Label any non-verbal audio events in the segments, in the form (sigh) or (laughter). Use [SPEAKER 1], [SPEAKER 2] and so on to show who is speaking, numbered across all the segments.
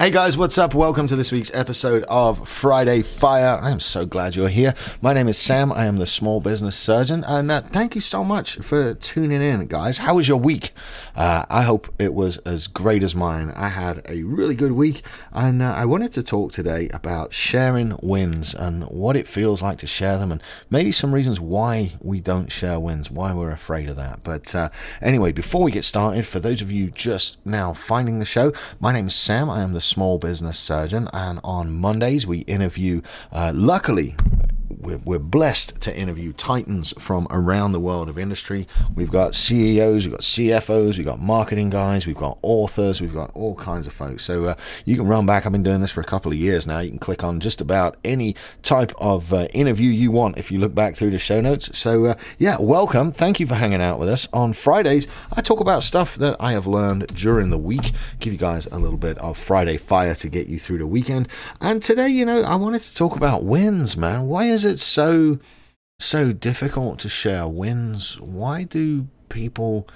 [SPEAKER 1] Hey guys, what's up? Welcome to this week's episode of Friday Fire. I am so glad you're here. My name is Sam. I am the small business surgeon, and uh, thank you so much for tuning in, guys. How was your week? Uh, I hope it was as great as mine. I had a really good week, and uh, I wanted to talk today about sharing wins and what it feels like to share them, and maybe some reasons why we don't share wins, why we're afraid of that. But uh, anyway, before we get started, for those of you just now finding the show, my name is Sam. I am the small business surgeon, and on Mondays we interview, uh, luckily, we're, we're blessed to interview titans from around the world of industry. We've got CEOs, we've got CFOs, we've got marketing guys, we've got authors, we've got all kinds of folks. So uh, you can run back. I've been doing this for a couple of years now. You can click on just about any type of uh, interview you want if you look back through the show notes. So uh, yeah, welcome. Thank you for hanging out with us. On Fridays, I talk about stuff that I have learned during the week, give you guys a little bit of Friday fire to get you through the weekend. And today, you know, I wanted to talk about wins, man. Why is it so so difficult to share wins? Why do people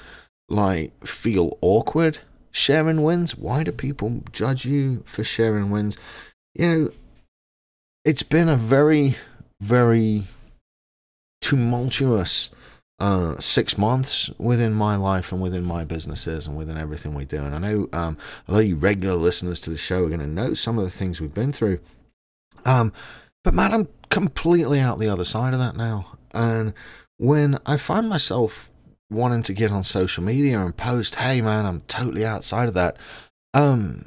[SPEAKER 1] like feel awkward sharing wins? Why do people judge you for sharing wins? You know, it's been a very, very tumultuous uh, six months within my life and within my businesses and within everything we do. And I know um, a lot of you regular listeners to the show are going to know some of the things we've been through. Um, but man, I'm completely out the other side of that now. And when I find myself wanting to get on social media and post, hey man, I'm totally outside of that, um,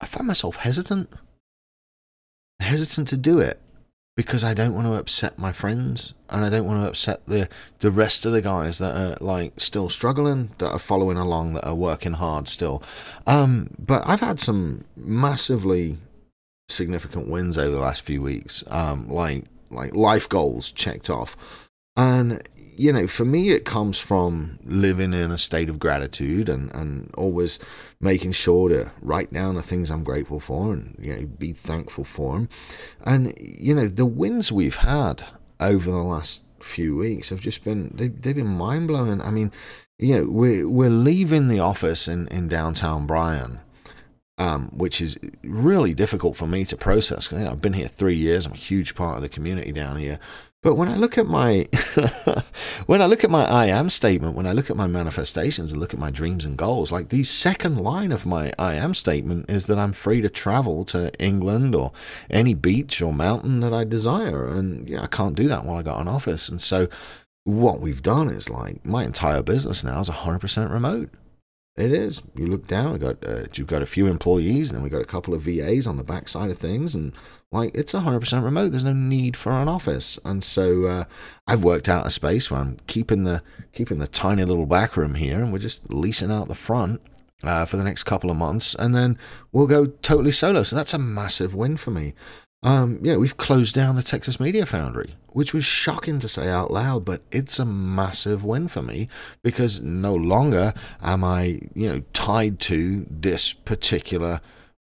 [SPEAKER 1] I find myself hesitant. Hesitant to do it because I don't want to upset my friends and I don't want to upset the the rest of the guys that are like still struggling, that are following along, that are working hard still. Um, but I've had some massively significant wins over the last few weeks, um, like like life goals checked off, and you know, for me, it comes from living in a state of gratitude and, and always making sure to write down the things I'm grateful for and, you know, be thankful for them. And, you know, the wins we've had over the last few weeks have just been, they've, they've been mind blowing. I mean, you know, we're, we're leaving the office in, in downtown Bryan um, which is really difficult for me to process. You know, I've been here three years. I'm a huge part of the community down here. But when I look at my (laughs) when I look at my I am statement, when I look at my manifestations and look at my dreams and goals, like the second line of my I am statement is that I'm free to travel to England or any beach or mountain that I desire. And I can't do that while I got an office. And so what we've done is like my entire business now is 100% remote. It is. You look down. We got uh, you've got a few employees, and then we got a couple of VAs on the back side of things, and like it's hundred percent remote. There's no need for an office, and so uh, I've worked out a space where I'm keeping the keeping the tiny little back room here, and we're just leasing out the front uh, for the next couple of months, and then we'll go totally solo. So that's a massive win for me. Um, yeah, we've closed down the Texas Media Foundry, which was shocking to say out loud, but it's a massive win for me because no longer am I, you know, tied to this particular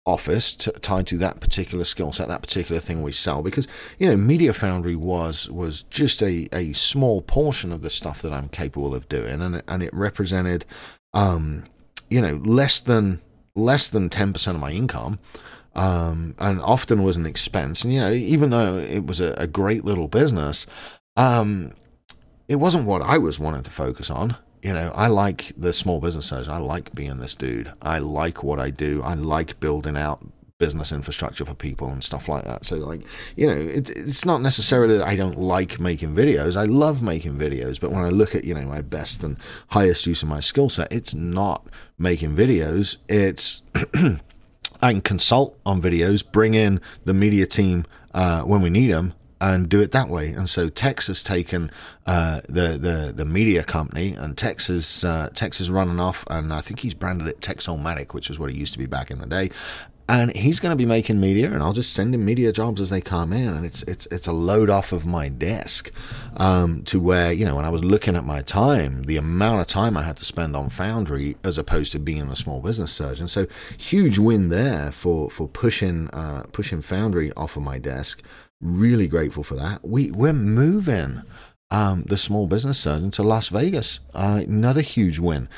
[SPEAKER 1] office, t- tied to that particular skill set, that particular thing we sell. Because you know, Media Foundry was was just a a small portion of the stuff that I'm capable of doing, and it, and it represented, um, you know, less than less than ten percent of my income um, and often was an expense. And you know, even though it was a, a great little business, um, it wasn't what I was wanting to focus on. You know, I like the small business surgeon. I like being this dude. I like what I do. I like building out business infrastructure for people and stuff like that. So, like, you know, it's it's not necessarily that I don't like making videos. I love making videos, but when I look at you know my best and highest use of my skill set, it's not making videos. It's (clears throat) I can consult on videos, bring in the media team uh, when we need them, and do it that way. And so Tex has taken uh, the, the the media company, and Tex is uh, running off, and I think he's branded it Texomatic, which is what it used to be back in the day. And he's going to be making media, and I'll just send him media jobs as they come in, and it's it's it's a load off of my desk, um, to where you know when I was looking at my time, the amount of time I had to spend on Foundry as opposed to being a small business surgeon. So huge win there for for pushing uh, pushing Foundry off of my desk. Really grateful for that. We we're moving um, the small business surgeon to Las Vegas. Uh, another huge win.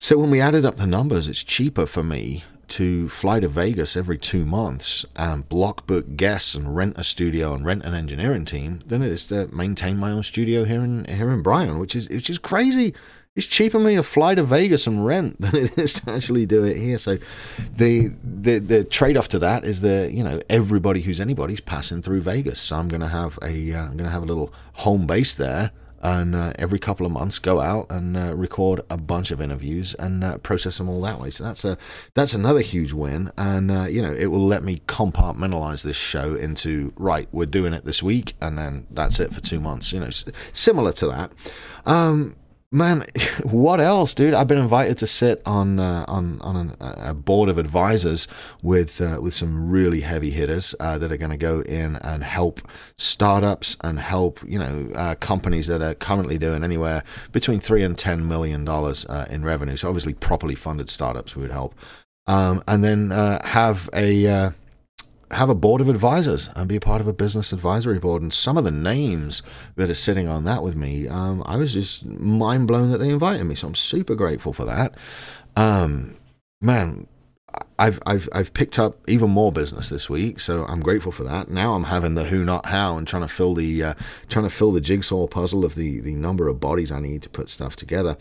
[SPEAKER 1] So when we added up the numbers, it's cheaper for me to fly to Vegas every two months and block book guests and rent a studio and rent an engineering team than it is to maintain my own studio here in here in Bryan, which is which is crazy. It's cheaper for me to fly to Vegas and rent than it is to actually do it here. So the the the trade off to that is that you know everybody who's anybody's passing through Vegas. So I'm gonna have a uh, I'm gonna have a little home base there and uh, every couple of months go out and uh, record a bunch of interviews and uh, process them all that way. So that's a that's another huge win, and uh, you know it will let me compartmentalize this show into right. We're doing it this week, and then that's it for two months. You know, similar to that. Um, Man, (laughs) what else, dude? I've been invited to sit on uh, on on an, a board of advisors with uh, with some really heavy hitters uh, that are going to go in and help startups and help you know uh, companies that are currently doing anywhere between three and ten million dollars uh, in revenue. So obviously, properly funded startups would help, um, and then uh, have a have a board of advisors and be a part of a business advisory board. And some of the names that are sitting on that with me, um, I was just mind blown that they invited me. So I'm super grateful for that. Um, man, I've I've I've picked up even more business this week, so I'm grateful for that. Now I'm having the who not how and trying to fill the uh, trying to fill the jigsaw puzzle of the the number of bodies I need to put stuff together.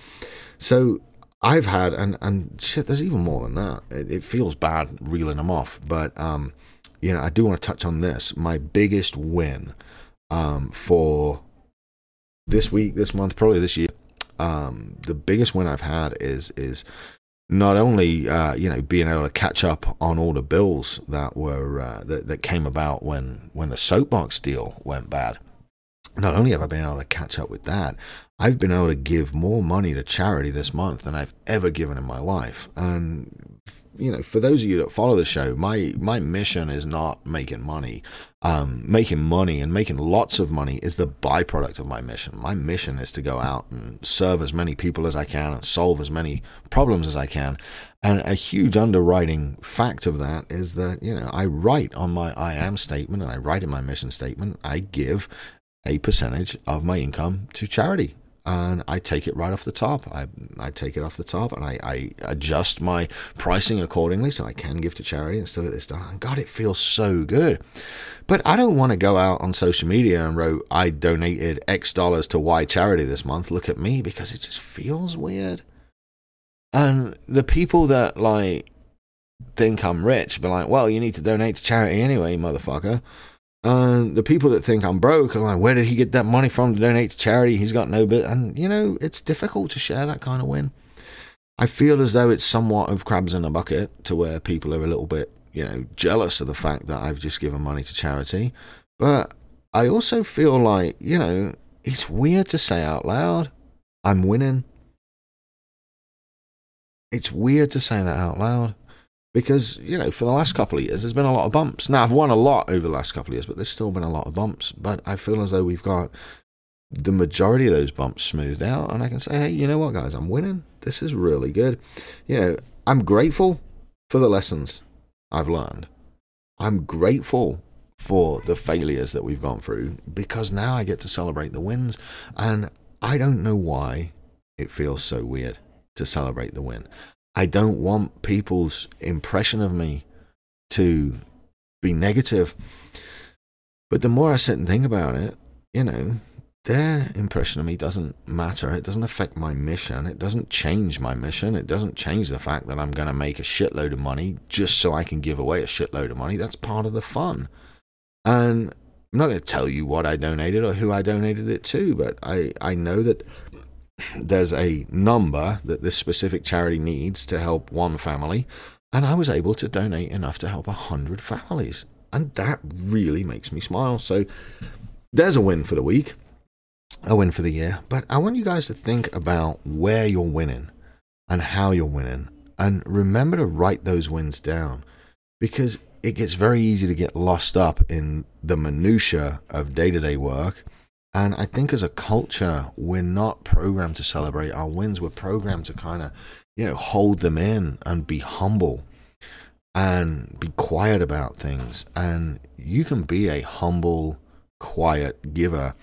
[SPEAKER 1] So I've had and and shit, there's even more than that. It, it feels bad reeling them off, but um, you know, I do want to touch on this. My biggest win um, for this week, this month, probably this year, um, the biggest win I've had is is not only uh, you know being able to catch up on all the bills that were uh, that, that came about when when the soapbox deal went bad. Not only have I been able to catch up with that, I've been able to give more money to charity this month than I've ever given in my life. And you know, for those of you that follow the show, my my mission is not making money. Um, making money and making lots of money is the byproduct of my mission. My mission is to go out and serve as many people as I can and solve as many problems as I can. And a huge underwriting fact of that is that you know I write on my I am statement and I write in my mission statement. I give a percentage of my income to charity and I take it right off the top. I, I take it off the top and I, I adjust my pricing accordingly so I can give to charity and still get this done. And God, it feels so good. But I don't want to go out on social media and wrote, I donated X dollars to Y charity this month. Look at me because it just feels weird. And the people that like think I'm rich be like, well, you need to donate to charity anyway, motherfucker. And the people that think I'm broke are like, where did he get that money from to donate to charity? He's got no bit. And, you know, it's difficult to share that kind of win. I feel as though it's somewhat of crabs in a bucket to where people are a little bit, you know, jealous of the fact that I've just given money to charity. But I also feel like, you know, it's weird to say out loud, I'm winning. It's weird to say that out loud because you know for the last couple of years there's been a lot of bumps. Now I've won a lot over the last couple of years, but there's still been a lot of bumps. But I feel as though we've got the majority of those bumps smoothed out, and I can say, hey, you know what, guys, I'm winning. This is really good. You know, I'm grateful for the lessons I've learned. I'm grateful for the failures that we've gone through because now I get to celebrate the wins, and I don't know why it feels so weird to celebrate the win. I don't want people's impression of me to be negative. But the more I sit and think about it, you know, their impression of me doesn't matter. It doesn't affect my mission. It doesn't change my mission. It doesn't change the fact that I'm going to make a shitload of money just so I can give away a shitload of money. That's part of the fun. And I'm not going to tell you what I donated or who I donated it to, but I, I know that there's a number that this specific charity needs to help one family, and I was able to donate enough to help a hundred families, and that really makes me smile. So there's a win for the week, a win for the year. But I want you guys to think about where you're winning and how you're winning, and remember to write those wins down because it gets very easy to get lost up in the minutia of day-to-day work and i think as a culture we're not programmed to celebrate our wins. We're programmed to kind of you know hold them in and be humble and be quiet about things. And you can be a humble quiet giver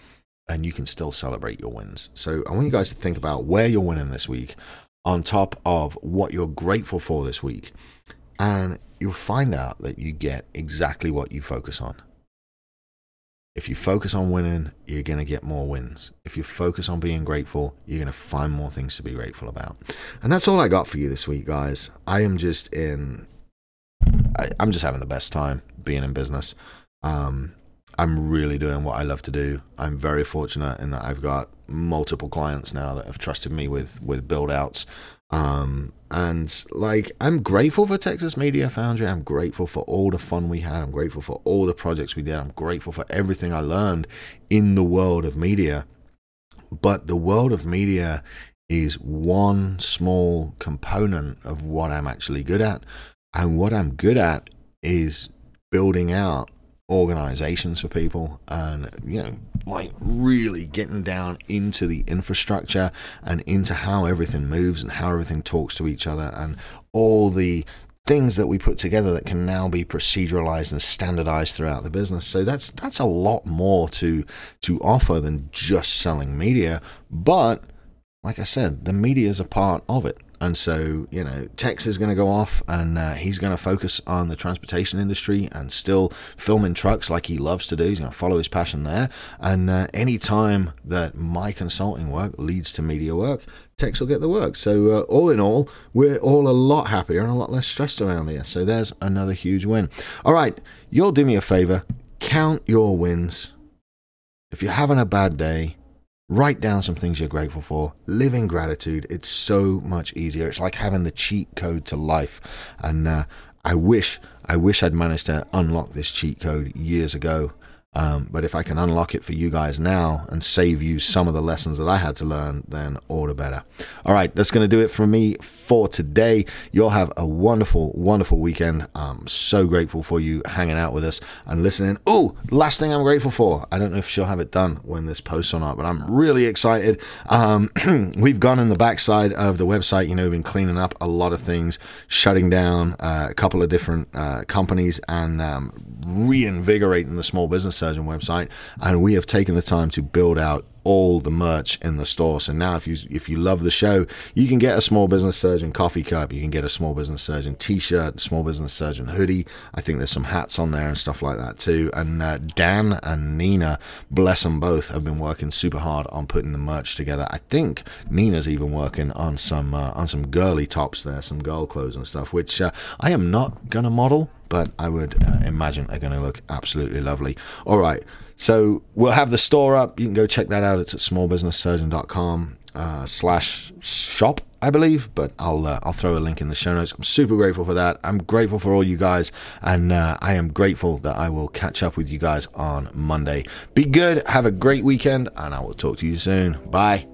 [SPEAKER 1] and you can still celebrate your wins. So i want you guys to think about where you're winning this week on top of what you're grateful for this week. And you'll find out that you get exactly what you focus on. If you focus on winning, you're going to get more wins. If you focus on being grateful, you're going to find more things to be grateful about. And that's all I got for you this week, guys. I am just in, I, am just having the best time being in business. Um, I'm really doing what I love to do. I'm very fortunate in that I've got multiple clients now that have trusted me with with build outs um, and like, I'm grateful for Texas Media Foundry. I'm grateful for all the fun we had. I'm grateful for all the projects we did. I'm grateful for everything I learned in the world of media. But the world of media is one small component of what I'm actually good at. And what I'm good at is building out organizations for people and you know like really getting down into the infrastructure and into how everything moves and how everything talks to each other and all the things that we put together that can now be proceduralized and standardized throughout the business. So that's that's a lot more to to offer than just selling media. But like i said the media is a part of it and so, you know, Tex is going to go off and uh, he's going to focus on the transportation industry and still filming trucks like he loves to do. He's going to follow his passion there. And uh, any time that my consulting work leads to media work, Tex will get the work. So, uh, all in all, we're all a lot happier and a lot less stressed around here. So, there's another huge win. All right, you'll do me a favor count your wins. If you're having a bad day, Write down some things you're grateful for. Live in gratitude. It's so much easier. It's like having the cheat code to life. And uh, I wish, I wish I'd managed to unlock this cheat code years ago. Um, but if I can unlock it for you guys now and save you some of the lessons that I had to learn, then all the better. All right, that's going to do it for me for today. You'll have a wonderful, wonderful weekend. I'm so grateful for you hanging out with us and listening. Oh, last thing I'm grateful for. I don't know if she'll have it done when this posts or not, but I'm really excited. Um, (clears throat) we've gone in the backside of the website, you know, been cleaning up a lot of things, shutting down uh, a couple of different uh, companies, and um, reinvigorating the small business surgeon website. And we have taken the time to build out all the merch in the store. So now, if you if you love the show, you can get a small business surgeon coffee cup, you can get a small business surgeon T-shirt, small business surgeon hoodie. I think there's some hats on there and stuff like that too. And uh, Dan and Nina, bless them both, have been working super hard on putting the merch together. I think Nina's even working on some uh, on some girly tops there, some girl clothes and stuff, which uh, I am not gonna model, but I would uh, imagine are to look absolutely lovely. All right. So we'll have the store up. You can go check that out. It's at smallbusinesssurgeon.com uh, slash shop, I believe. But I'll uh, I'll throw a link in the show notes. I'm super grateful for that. I'm grateful for all you guys, and uh, I am grateful that I will catch up with you guys on Monday. Be good. Have a great weekend, and I will talk to you soon. Bye.